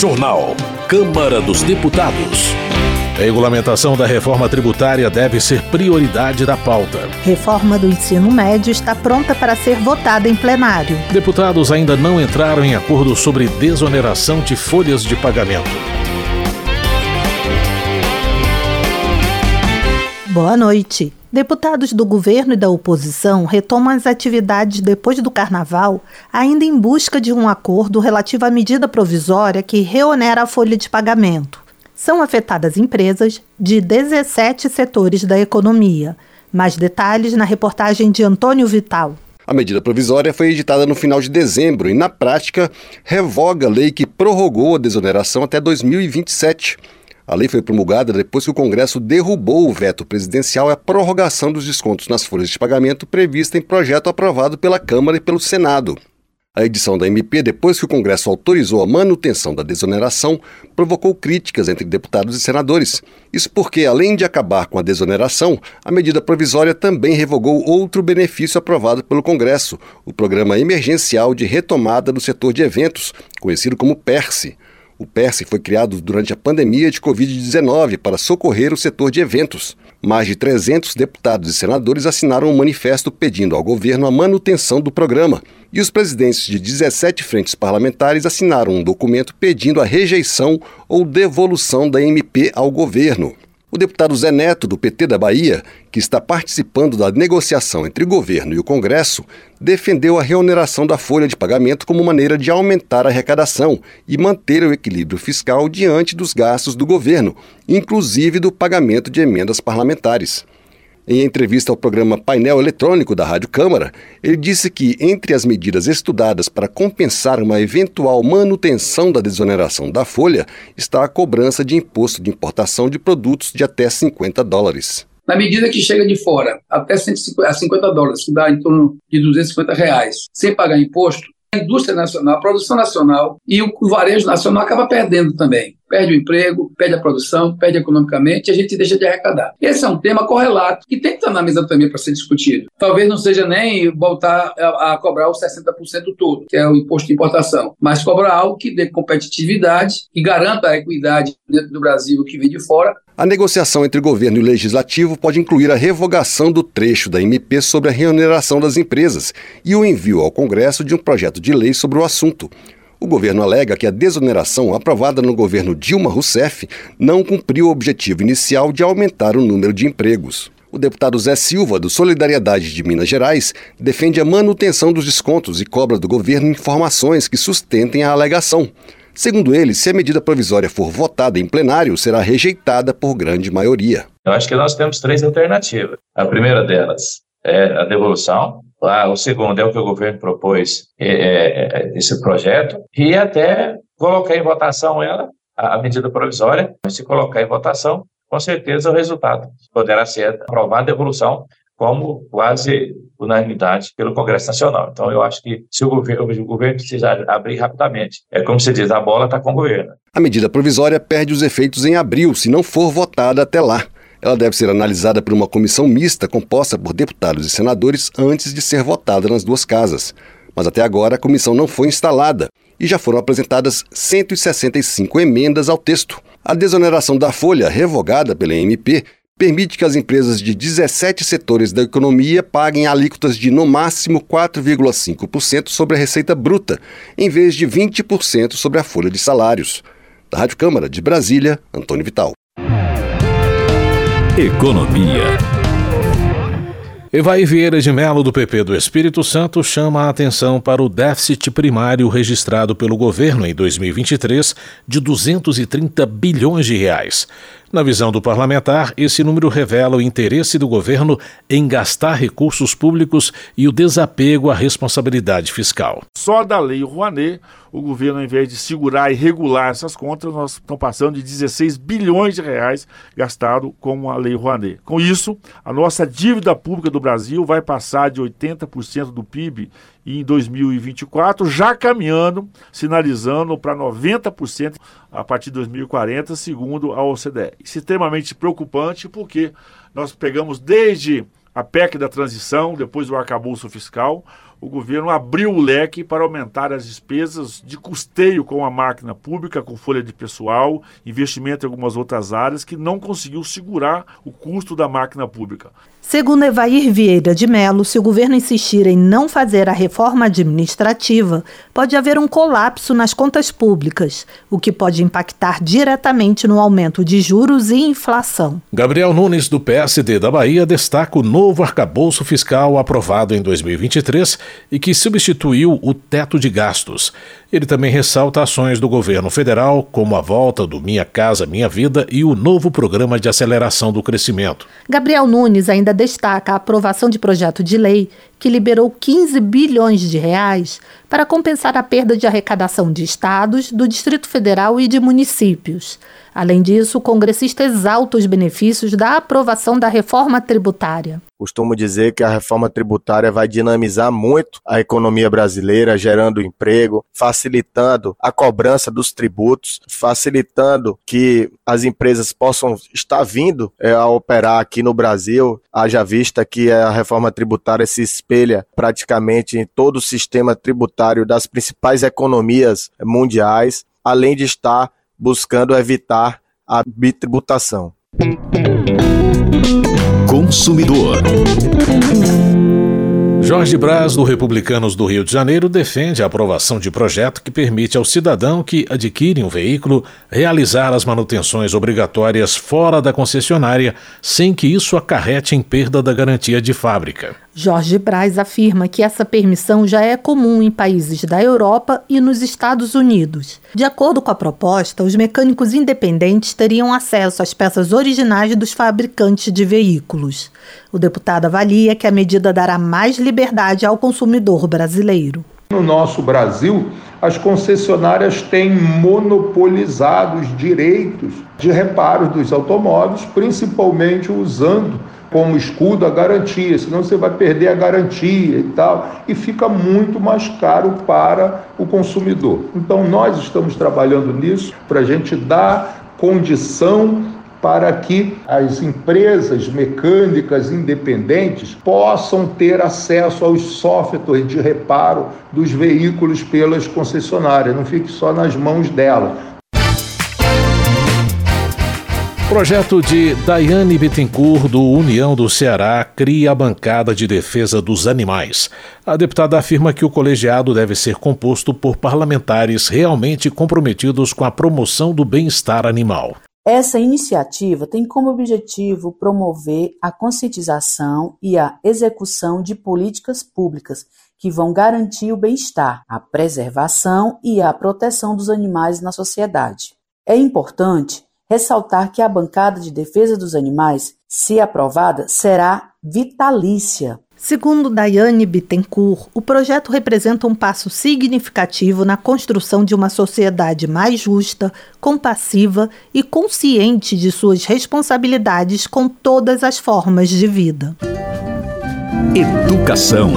Jornal. Câmara dos Deputados. A regulamentação da reforma tributária deve ser prioridade da pauta. Reforma do ensino médio está pronta para ser votada em plenário. Deputados ainda não entraram em acordo sobre desoneração de folhas de pagamento. Boa noite. Deputados do governo e da oposição retomam as atividades depois do carnaval, ainda em busca de um acordo relativo à medida provisória que reonera a folha de pagamento. São afetadas empresas de 17 setores da economia. Mais detalhes na reportagem de Antônio Vital. A medida provisória foi editada no final de dezembro e, na prática, revoga a lei que prorrogou a desoneração até 2027. A lei foi promulgada depois que o Congresso derrubou o veto presidencial à prorrogação dos descontos nas folhas de pagamento prevista em projeto aprovado pela Câmara e pelo Senado. A edição da MP, depois que o Congresso autorizou a manutenção da desoneração, provocou críticas entre deputados e senadores. Isso porque, além de acabar com a desoneração, a medida provisória também revogou outro benefício aprovado pelo Congresso, o Programa Emergencial de Retomada do Setor de Eventos, conhecido como PERSE. O PERSE foi criado durante a pandemia de Covid-19 para socorrer o setor de eventos. Mais de 300 deputados e senadores assinaram um manifesto pedindo ao governo a manutenção do programa. E os presidentes de 17 frentes parlamentares assinaram um documento pedindo a rejeição ou devolução da MP ao governo. O deputado Zé Neto, do PT da Bahia, que está participando da negociação entre o governo e o Congresso, defendeu a reoneração da folha de pagamento como maneira de aumentar a arrecadação e manter o equilíbrio fiscal diante dos gastos do governo, inclusive do pagamento de emendas parlamentares. Em entrevista ao programa Painel Eletrônico da Rádio Câmara, ele disse que, entre as medidas estudadas para compensar uma eventual manutenção da desoneração da folha, está a cobrança de imposto de importação de produtos de até 50 dólares. Na medida que chega de fora, até 150 dólares, que dá em torno de 250 reais, sem pagar imposto, a indústria nacional, a produção nacional e o varejo nacional acaba perdendo também perde o emprego, perde a produção, perde economicamente e a gente deixa de arrecadar. Esse é um tema correlato que tem que estar na mesa também para ser discutido. Talvez não seja nem voltar a, a cobrar os 60% todo, que é o imposto de importação, mas cobrar algo que dê competitividade, que garanta a equidade dentro do Brasil que vem de fora, a negociação entre governo e legislativo pode incluir a revogação do trecho da MP sobre a remuneração das empresas e o envio ao Congresso de um projeto de lei sobre o assunto. O governo alega que a desoneração aprovada no governo Dilma Rousseff não cumpriu o objetivo inicial de aumentar o número de empregos. O deputado Zé Silva, do Solidariedade de Minas Gerais, defende a manutenção dos descontos e cobra do governo informações que sustentem a alegação. Segundo ele, se a medida provisória for votada em plenário, será rejeitada por grande maioria. Eu acho que nós temos três alternativas. A primeira delas é a devolução, ah, o segundo é o que o governo propôs, é, é, é, esse projeto, e até colocar em votação ela, a, a medida provisória, se colocar em votação, com certeza o resultado poderá ser aprovada a devolução como quase unanimidade pelo Congresso Nacional. Então, eu acho que se o governo, o governo precisar abrir rapidamente, é como se diz, a bola está com o governo. A medida provisória perde os efeitos em abril, se não for votada até lá. Ela deve ser analisada por uma comissão mista composta por deputados e senadores antes de ser votada nas duas casas. Mas até agora a comissão não foi instalada e já foram apresentadas 165 emendas ao texto. A desoneração da folha, revogada pela MP, permite que as empresas de 17 setores da economia paguem alíquotas de no máximo 4,5% sobre a receita bruta, em vez de 20% sobre a folha de salários. Da Rádio Câmara de Brasília, Antônio Vital. Economia. Evaí Vieira de Melo, do PP do Espírito Santo, chama a atenção para o déficit primário registrado pelo governo em 2023 de 230 bilhões de reais. Na visão do parlamentar, esse número revela o interesse do governo em gastar recursos públicos e o desapego à responsabilidade fiscal. Só da Lei Rouanet, o governo, ao invés de segurar e regular essas contas, nós estamos passando de 16 bilhões de reais gastado com a Lei Rouanet. Com isso, a nossa dívida pública do Brasil vai passar de 80% do PIB em 2024, já caminhando, sinalizando para 90% a partir de 2040, segundo a OCDE. Isso é extremamente preocupante porque nós pegamos desde a PEC da transição, depois o arcabouço fiscal, o governo abriu o leque para aumentar as despesas de custeio com a máquina pública, com folha de pessoal, investimento em algumas outras áreas, que não conseguiu segurar o custo da máquina pública. Segundo Evair Vieira de Mello, se o governo insistir em não fazer a reforma administrativa, pode haver um colapso nas contas públicas, o que pode impactar diretamente no aumento de juros e inflação. Gabriel Nunes, do PSD da Bahia, destaca o novo arcabouço fiscal aprovado em 2023 e que substituiu o teto de gastos. Ele também ressalta ações do governo federal, como a volta do Minha Casa Minha Vida e o novo programa de aceleração do crescimento. Gabriel Nunes ainda destaca a aprovação de projeto de lei que liberou 15 bilhões de reais para compensar a perda de arrecadação de estados, do Distrito Federal e de municípios. Além disso, o congressista exalta os benefícios da aprovação da reforma tributária. Costumo dizer que a reforma tributária vai dinamizar muito a economia brasileira, gerando emprego, facilitando a cobrança dos tributos, facilitando que as empresas possam estar vindo é, a operar aqui no Brasil, haja vista que a reforma tributária se espelha praticamente em todo o sistema tributário das principais economias mundiais, além de estar buscando evitar a bitributação. Consumidor Jorge Braz, do Republicanos do Rio de Janeiro, defende a aprovação de projeto que permite ao cidadão que adquire um veículo realizar as manutenções obrigatórias fora da concessionária, sem que isso acarrete em perda da garantia de fábrica. Jorge Braz afirma que essa permissão já é comum em países da Europa e nos Estados Unidos. De acordo com a proposta, os mecânicos independentes teriam acesso às peças originais dos fabricantes de veículos. O deputado avalia que a medida dará mais liberdade ao consumidor brasileiro. No nosso Brasil, as concessionárias têm monopolizado os direitos de reparo dos automóveis, principalmente usando como escudo a garantia, senão você vai perder a garantia e tal, e fica muito mais caro para o consumidor. Então, nós estamos trabalhando nisso para a gente dar condição para que as empresas mecânicas independentes possam ter acesso aos softwares de reparo dos veículos pelas concessionárias, não fique só nas mãos delas. Projeto de Daiane Bittencourt, do União do Ceará, cria a bancada de defesa dos animais. A deputada afirma que o colegiado deve ser composto por parlamentares realmente comprometidos com a promoção do bem-estar animal. Essa iniciativa tem como objetivo promover a conscientização e a execução de políticas públicas que vão garantir o bem-estar, a preservação e a proteção dos animais na sociedade. É importante ressaltar que a bancada de defesa dos animais, se aprovada, será vitalícia. Segundo Daiane Bittencourt, o projeto representa um passo significativo na construção de uma sociedade mais justa, compassiva e consciente de suas responsabilidades com todas as formas de vida. Educação.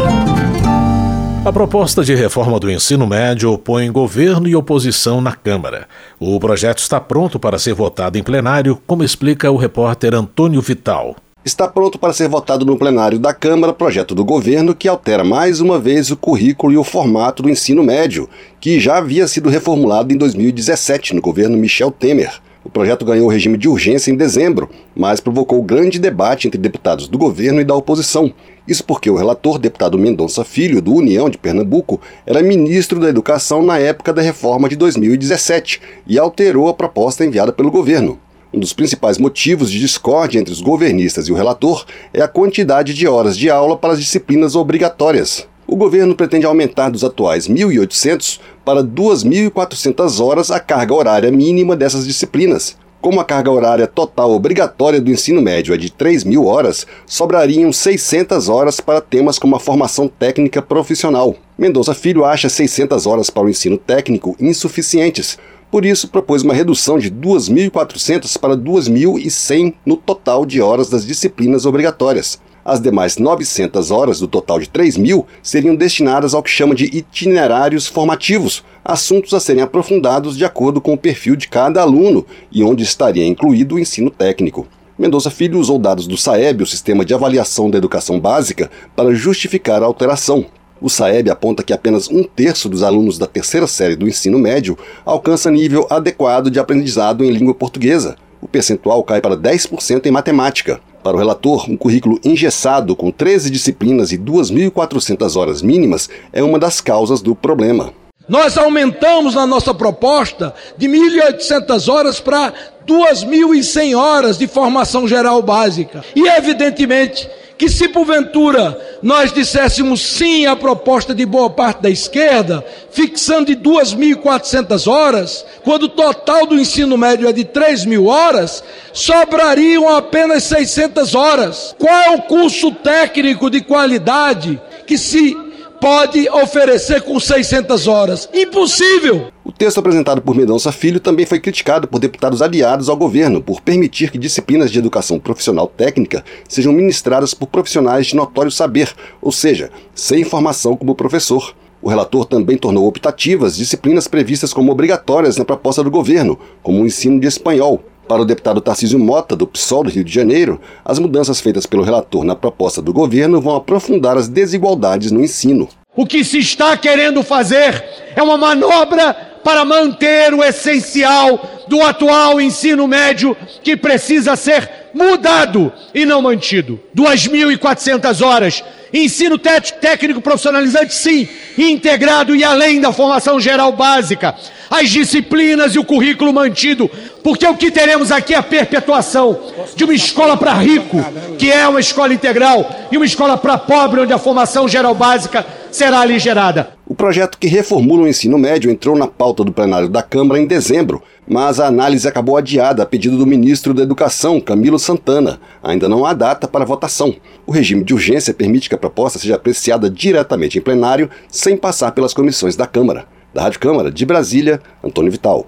A proposta de reforma do ensino médio opõe governo e oposição na Câmara. O projeto está pronto para ser votado em plenário, como explica o repórter Antônio Vital. Está pronto para ser votado no plenário da Câmara projeto do governo que altera mais uma vez o currículo e o formato do ensino médio, que já havia sido reformulado em 2017 no governo Michel Temer. O projeto ganhou regime de urgência em dezembro, mas provocou grande debate entre deputados do governo e da oposição. Isso porque o relator, deputado Mendonça Filho, do União de Pernambuco, era ministro da Educação na época da reforma de 2017 e alterou a proposta enviada pelo governo. Um dos principais motivos de discórdia entre os governistas e o relator é a quantidade de horas de aula para as disciplinas obrigatórias. O governo pretende aumentar dos atuais 1.800 para 2.400 horas a carga horária mínima dessas disciplinas. Como a carga horária total obrigatória do ensino médio é de 3.000 horas, sobrariam 600 horas para temas como a formação técnica profissional. Mendonça Filho acha 600 horas para o ensino técnico insuficientes, por isso propôs uma redução de 2.400 para 2.100 no total de horas das disciplinas obrigatórias. As demais 900 horas do total de 3 mil seriam destinadas ao que chama de itinerários formativos, assuntos a serem aprofundados de acordo com o perfil de cada aluno e onde estaria incluído o ensino técnico. Mendonça Filho usou dados do SAEB, o Sistema de Avaliação da Educação Básica, para justificar a alteração. O SAEB aponta que apenas um terço dos alunos da terceira série do ensino médio alcança nível adequado de aprendizado em língua portuguesa. O percentual cai para 10% em matemática. Para o relator, um currículo engessado com 13 disciplinas e 2.400 horas mínimas é uma das causas do problema. Nós aumentamos na nossa proposta de 1.800 horas para 2.100 horas de formação geral básica. E evidentemente que se porventura nós disséssemos sim à proposta de boa parte da esquerda, fixando de 2.400 horas, quando o total do ensino médio é de 3.000 horas, sobrariam apenas 600 horas. Qual é o curso técnico de qualidade que se pode oferecer com 600 horas? Impossível! O texto apresentado por Mendonça Filho também foi criticado por deputados aliados ao governo por permitir que disciplinas de educação profissional técnica sejam ministradas por profissionais de notório saber, ou seja, sem formação como professor. O relator também tornou optativas disciplinas previstas como obrigatórias na proposta do governo, como o ensino de espanhol. Para o deputado Tarcísio Mota, do PSOL do Rio de Janeiro, as mudanças feitas pelo relator na proposta do governo vão aprofundar as desigualdades no ensino. O que se está querendo fazer é uma manobra para manter o essencial do atual ensino médio que precisa ser mudado e não mantido. 2.400 horas. Ensino técnico profissionalizante, sim, integrado e além da formação geral básica. As disciplinas e o currículo mantido. Porque o que teremos aqui é a perpetuação de uma escola para rico, que é uma escola integral, e uma escola para pobre, onde a formação geral básica será aligerada. O projeto que reformula o ensino médio entrou na pauta do plenário da Câmara em dezembro, mas a análise acabou adiada a pedido do ministro da Educação, Camilo Santana. Ainda não há data para votação. O regime de urgência permite que a proposta seja apreciada diretamente em plenário, sem passar pelas comissões da Câmara. Da Rádio Câmara, de Brasília, Antônio Vital.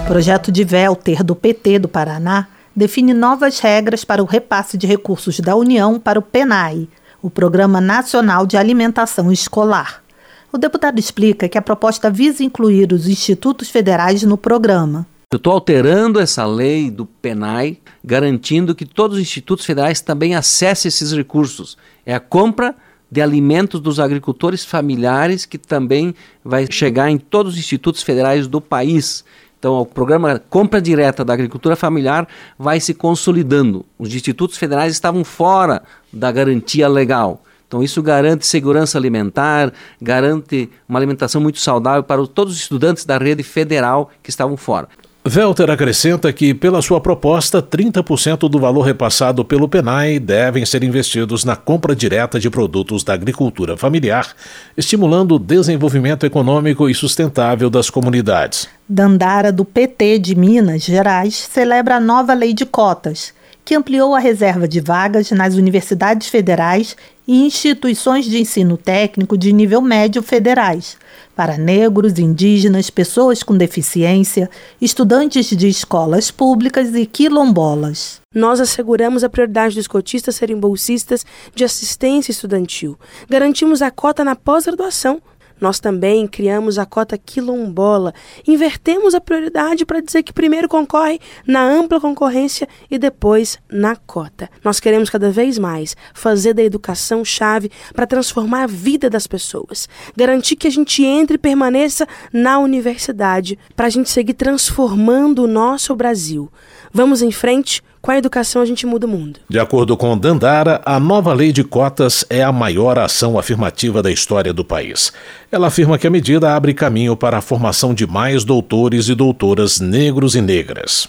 O projeto de Velter do PT do Paraná define novas regras para o repasse de recursos da União para o PENAI, o Programa Nacional de Alimentação Escolar. O deputado explica que a proposta visa incluir os institutos federais no programa. Eu estou alterando essa lei do PENAI, garantindo que todos os institutos federais também acessem esses recursos. É a compra de alimentos dos agricultores familiares que também vai chegar em todos os institutos federais do país. Então, o programa Compra Direta da Agricultura Familiar vai se consolidando. Os institutos federais estavam fora da garantia legal. Então, isso garante segurança alimentar, garante uma alimentação muito saudável para todos os estudantes da rede federal que estavam fora. Velter acrescenta que, pela sua proposta, 30% do valor repassado pelo PENAI devem ser investidos na compra direta de produtos da agricultura familiar, estimulando o desenvolvimento econômico e sustentável das comunidades. Dandara, do PT de Minas Gerais, celebra a nova lei de cotas, que ampliou a reserva de vagas nas universidades federais e instituições de ensino técnico de nível médio federais para negros, indígenas, pessoas com deficiência, estudantes de escolas públicas e quilombolas. Nós asseguramos a prioridade dos cotistas serem bolsistas de assistência estudantil. Garantimos a cota na pós-graduação nós também criamos a cota quilombola. Invertemos a prioridade para dizer que primeiro concorre na ampla concorrência e depois na cota. Nós queremos cada vez mais fazer da educação chave para transformar a vida das pessoas. Garantir que a gente entre e permaneça na universidade para a gente seguir transformando o nosso Brasil. Vamos em frente com a educação a gente muda o mundo. De acordo com Dandara, a nova lei de cotas é a maior ação afirmativa da história do país. Ela afirma que a medida abre caminho para a formação de mais doutores e doutoras negros e negras.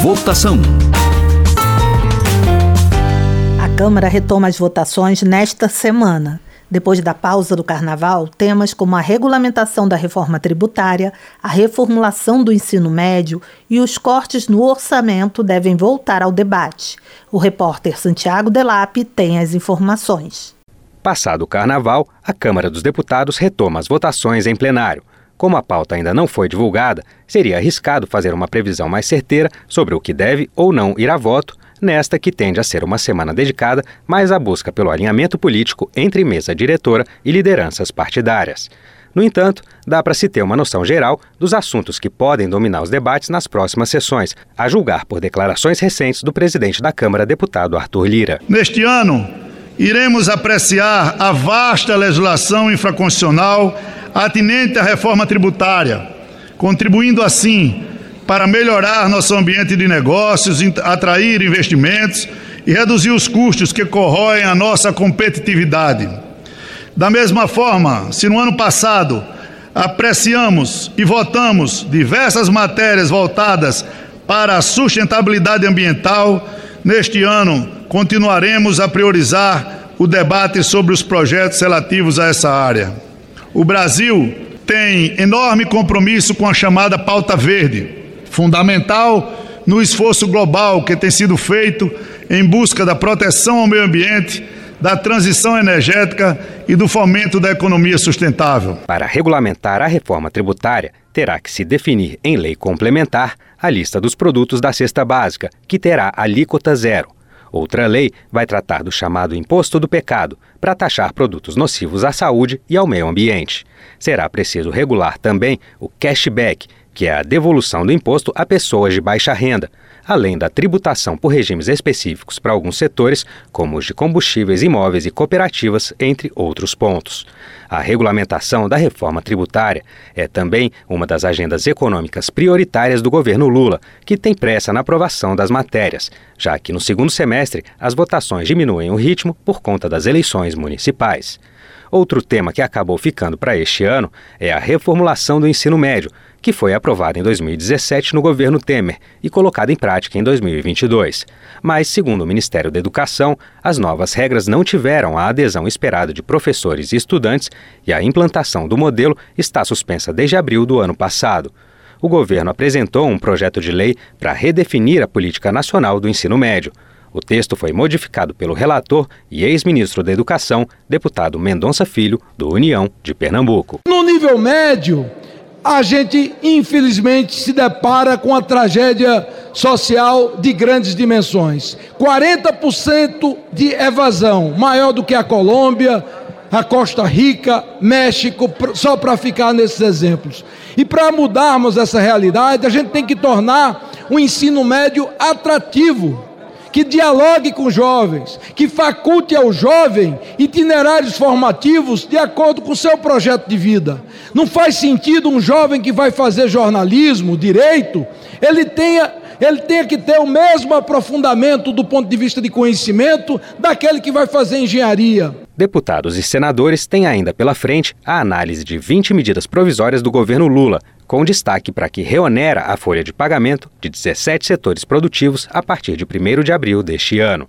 Votação. A Câmara retoma as votações nesta semana. Depois da pausa do carnaval, temas como a regulamentação da reforma tributária, a reformulação do ensino médio e os cortes no orçamento devem voltar ao debate. O repórter Santiago Delap tem as informações. Passado o carnaval, a Câmara dos Deputados retoma as votações em plenário. Como a pauta ainda não foi divulgada, seria arriscado fazer uma previsão mais certeira sobre o que deve ou não ir a voto nesta que tende a ser uma semana dedicada mais à busca pelo alinhamento político entre mesa diretora e lideranças partidárias. No entanto, dá para se ter uma noção geral dos assuntos que podem dominar os debates nas próximas sessões, a julgar por declarações recentes do presidente da Câmara, deputado Arthur Lira. Neste ano, iremos apreciar a vasta legislação infraconstitucional atinente à reforma tributária, contribuindo assim para melhorar nosso ambiente de negócios, atrair investimentos e reduzir os custos que corroem a nossa competitividade. Da mesma forma, se no ano passado apreciamos e votamos diversas matérias voltadas para a sustentabilidade ambiental, neste ano continuaremos a priorizar o debate sobre os projetos relativos a essa área. O Brasil tem enorme compromisso com a chamada pauta verde, fundamental no esforço global que tem sido feito em busca da proteção ao meio ambiente, da transição energética e do fomento da economia sustentável. Para regulamentar a reforma tributária, terá que se definir em lei complementar a lista dos produtos da cesta básica, que terá alíquota zero. Outra lei vai tratar do chamado imposto do pecado, para taxar produtos nocivos à saúde e ao meio ambiente. Será preciso regular também o cashback, que é a devolução do imposto a pessoas de baixa renda, além da tributação por regimes específicos para alguns setores, como os de combustíveis, imóveis e cooperativas, entre outros pontos. A regulamentação da reforma tributária é também uma das agendas econômicas prioritárias do governo Lula, que tem pressa na aprovação das matérias, já que no segundo semestre as votações diminuem o ritmo por conta das eleições municipais. Outro tema que acabou ficando para este ano é a reformulação do ensino médio, que foi aprovada em 2017 no governo Temer e colocada em prática em 2022. Mas, segundo o Ministério da Educação, as novas regras não tiveram a adesão esperada de professores e estudantes e a implantação do modelo está suspensa desde abril do ano passado. O governo apresentou um projeto de lei para redefinir a política nacional do ensino médio. O texto foi modificado pelo relator e ex-ministro da Educação, deputado Mendonça Filho, do União de Pernambuco. No nível médio, a gente infelizmente se depara com a tragédia social de grandes dimensões. 40% de evasão, maior do que a Colômbia, a Costa Rica, México, só para ficar nesses exemplos. E para mudarmos essa realidade, a gente tem que tornar o ensino médio atrativo que dialogue com jovens, que faculte ao jovem itinerários formativos de acordo com o seu projeto de vida. Não faz sentido um jovem que vai fazer jornalismo, direito, ele tenha ele tenha que ter o mesmo aprofundamento do ponto de vista de conhecimento daquele que vai fazer engenharia. Deputados e senadores têm ainda pela frente a análise de 20 medidas provisórias do governo Lula, com destaque para que reonera a folha de pagamento de 17 setores produtivos a partir de 1 de abril deste ano.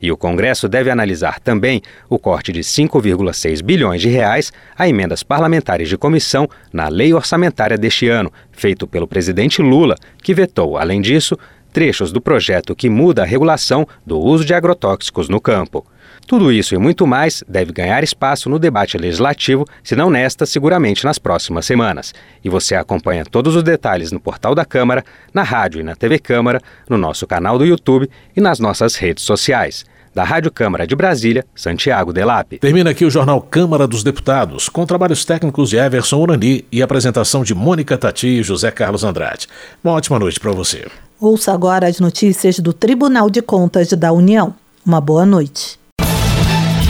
E o Congresso deve analisar também o corte de 5,6 bilhões de reais a emendas parlamentares de comissão na lei orçamentária deste ano, feito pelo presidente Lula, que vetou, além disso, trechos do projeto que muda a regulação do uso de agrotóxicos no campo. Tudo isso e muito mais deve ganhar espaço no debate legislativo, se não nesta, seguramente nas próximas semanas. E você acompanha todos os detalhes no portal da Câmara, na rádio e na TV Câmara, no nosso canal do YouTube e nas nossas redes sociais. Da Rádio Câmara de Brasília, Santiago Delap. Termina aqui o jornal Câmara dos Deputados, com trabalhos técnicos de Everson Urani e apresentação de Mônica Tati e José Carlos Andrade. Uma ótima noite para você. Ouça agora as notícias do Tribunal de Contas da União. Uma boa noite.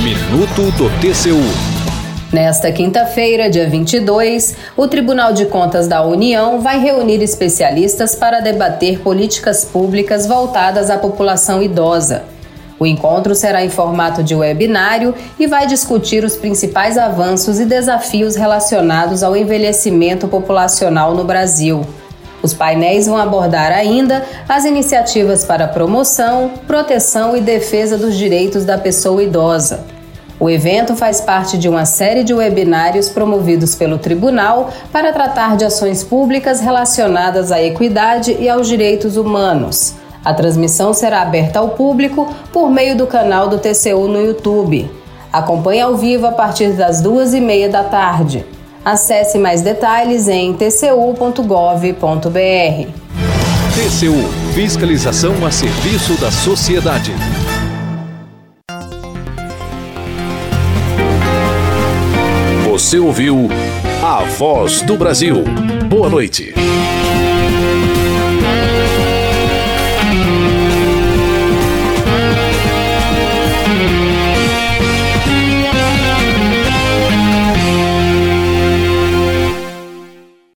Minuto do TCU. Nesta quinta-feira, dia 22, o Tribunal de Contas da União vai reunir especialistas para debater políticas públicas voltadas à população idosa. O encontro será em formato de webinário e vai discutir os principais avanços e desafios relacionados ao envelhecimento populacional no Brasil. Os painéis vão abordar ainda as iniciativas para promoção, proteção e defesa dos direitos da pessoa idosa. O evento faz parte de uma série de webinários promovidos pelo Tribunal para tratar de ações públicas relacionadas à equidade e aos direitos humanos. A transmissão será aberta ao público por meio do canal do TCU no YouTube. Acompanhe ao vivo a partir das duas e meia da tarde. Acesse mais detalhes em tcu.gov.br. TCU Fiscalização a serviço da sociedade. Você ouviu a voz do Brasil. Boa noite.